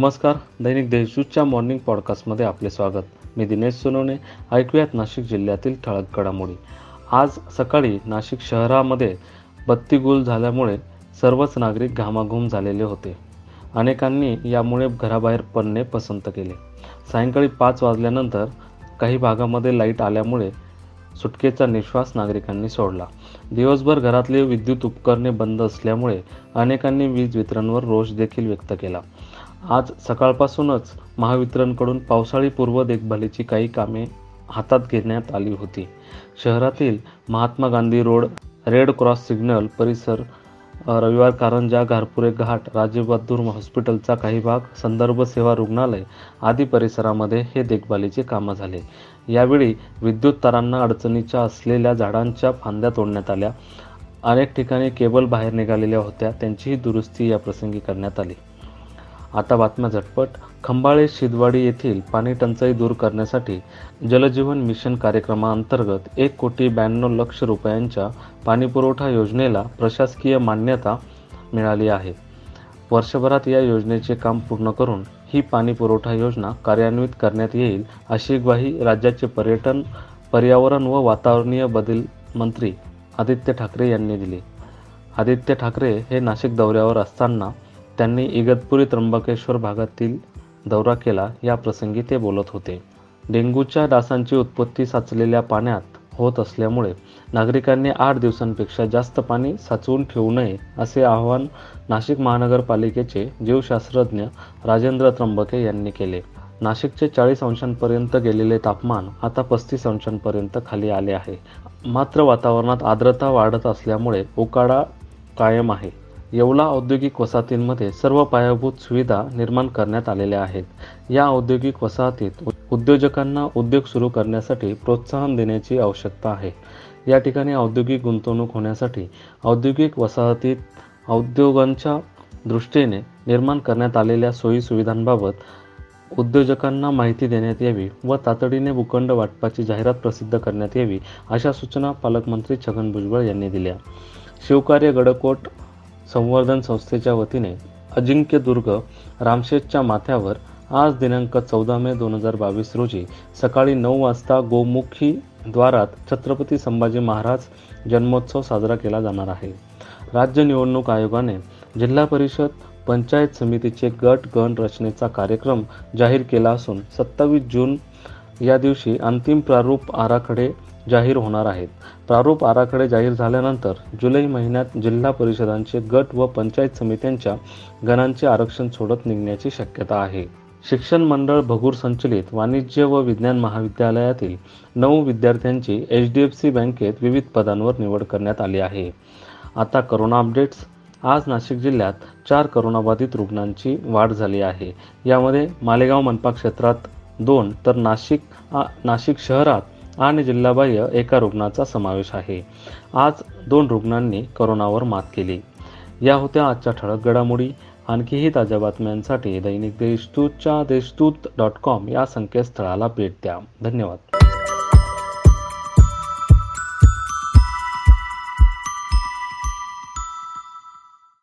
नमस्कार दैनिक देशदूतच्या मॉर्निंग पॉडकास्टमध्ये आपले स्वागत. मी दिनेश सोनवणे ऐकूयात नाशिक जिल्ह्यातील ठळक घडामोडी. आज सकाळी नाशिक शहरामध्ये बत्तीगुल झाल्यामुळे सर्वच नागरिक घामाघूम झालेले होते. अनेकांनी यामुळे घराबाहेर पडणे पसंत केले. सायंकाळी पाच वाजल्यानंतर काही भागामध्ये लाइट आल्यामुळे सुटकेचा निश्वास नागरिकांनी सोडला. दिवसभर घरातली विद्युत उपकरणे बंद असल्यामुळे अनेकांनी वीज वितरणवर रोष देखील व्यक्त केला. आज सकाळपासूनच महावितरणकडून पावसाळी पूर्व देखभालीची काही कामे हातात घेण्यात आली होती. शहरातील Mahatma Gandhi road red cross signal परिसर रविवार कारंजा घारपुरे घाट राजीवबहादूर हॉस्पिटलचा काही भाग संदर्भ सेवा रुग्णालय आदी परिसरामध्ये हे देखभालीचे कामं झाले. यावेळी विद्युत तारांना अडचणीच्या असलेल्या झाडांच्या फांद्या तोडण्यात आल्या. अनेक ठिकाणी केबल बाहेर निघालेल्या होत्या. त्यांचीही दुरुस्ती या प्रसंगी करण्यात आली. आता बातम्या झटपट. खंबाळे शिदवाडी येथील पाणी टंचाई दूर करण्यासाठी जलजीवन मिशन कार्यक्रमाअंतर्गत एक कोटी ब्याण्णव लक्ष रुपयांच्या पाणीपुरवठा योजनेला प्रशासकीय मान्यता मिळाली आहे. वर्षभरात या योजनेचे काम पूर्ण करून ही पाणीपुरवठा योजना कार्यान्वित करण्यात येईल अशी ग्वाही राज्याचे पर्यटन पर्यावरण व वातावरणीय बदल मंत्री आदित्य ठाकरे यांनी दिली. आदित्य ठाकरे हे नाशिक दौऱ्यावर असताना त्यांनी इगतपुरी त्र्यंबकेश्वर भागातील दौरा केला. या प्रसंगी ते बोलत होते. डेंग्यूच्या डासांची उत्पत्ती साचलेल्या पाण्यात होत असल्यामुळे नागरिकांनी आठ दिवसांपेक्षा जास्त पाणी साचवून ठेवू नये असे आवाहन नाशिक महानगरपालिकेचे जीवशास्त्रज्ञ राजेंद्र त्र्यंबके यांनी केले. नाशिकचे चाळीस अंशांपर्यंत गेलेले तापमान आता पस्तीस अंशांपर्यंत खाली आले आहे. मात्र वातावरणात आर्द्रता वाढत असल्यामुळे उकाडा कायम आहे. येवला औद्योगिक वसाहतींमध्ये सर्व पायाभूत सुविधा निर्माण करण्यात आलेल्या आहेत. या औद्योगिक वसाहतीत उद्योजकांना उद्योग सुरू करण्यासाठी प्रोत्साहन देण्याची आवश्यकता आहे. या ठिकाणी औद्योगिक गुंतवणूक होण्यासाठी औद्योगिक वसाहतीत औद्योगांच्या दृष्टीने निर्माण करण्यात आलेल्या सोयीसुविधांबाबत उद्योजकांना माहिती देण्यात यावी व तातडीने भूखंड वाटपाची जाहिरात प्रसिद्ध करण्यात यावी अशा सूचना पालकमंत्री छगन भुजबळ यांनी दिल्या. शिवकार्य गडकोट संवर्धन संस्थेच्या वतीने अजिंक्यदुर्ग रामशेजच्या माथ्यावर आज दिनांक चौदा मे दोन हजार बावीस रोजी सकाळी नऊ वाजता गोमुखी द्वारात छत्रपती संभाजी महाराज जन्मोत्सव साजरा केला जाणार आहे. राज्य निवडणूक आयोगाने जिल्हा परिषद पंचायत समितीचे गट गण रचनेचा कार्यक्रम जाहीर केला असून सत्तावीस जून या दिवशी अंतिम प्रारूप आराखडे जाहीर होणार आहेत. प्रारूप आराखडे जाहीर झाल्यानंतर जुलै महिन्यात जिल्हा परिषदांचे गट व पंचायत समित्यांच्या गणांचे आरक्षण सोडत निघण्याची शक्यता आहे. शिक्षण मंडळ भगूर संचलित वाणिज्य व विज्ञान महाविद्यालयातील नऊ विद्यार्थ्यांची एच डी एफ सी बँकेत विविध पदांवर निवड करण्यात आली आहे. आता करोना अपडेट्स. आज नाशिक जिल्ह्यात चार करोनाबाधित रुग्णांची वाढ झाली आहे. यामध्ये मालेगाव मनपा क्षेत्रात दोन तर नाशिक नाशिक शहरात आणि जिल्हाबाह्य एका रुग्णाचा समावेश आहे. आज दोन रुग्णांनी करोनावर मात केली. या होत्या आजच्या ठळक घडामोडी. आणखीही ताज्या बातम्यांसाठी दैनिक देशदूतच्या देशदूत डॉट कॉम या संकेतस्थळाला भेट द्या. धन्यवाद.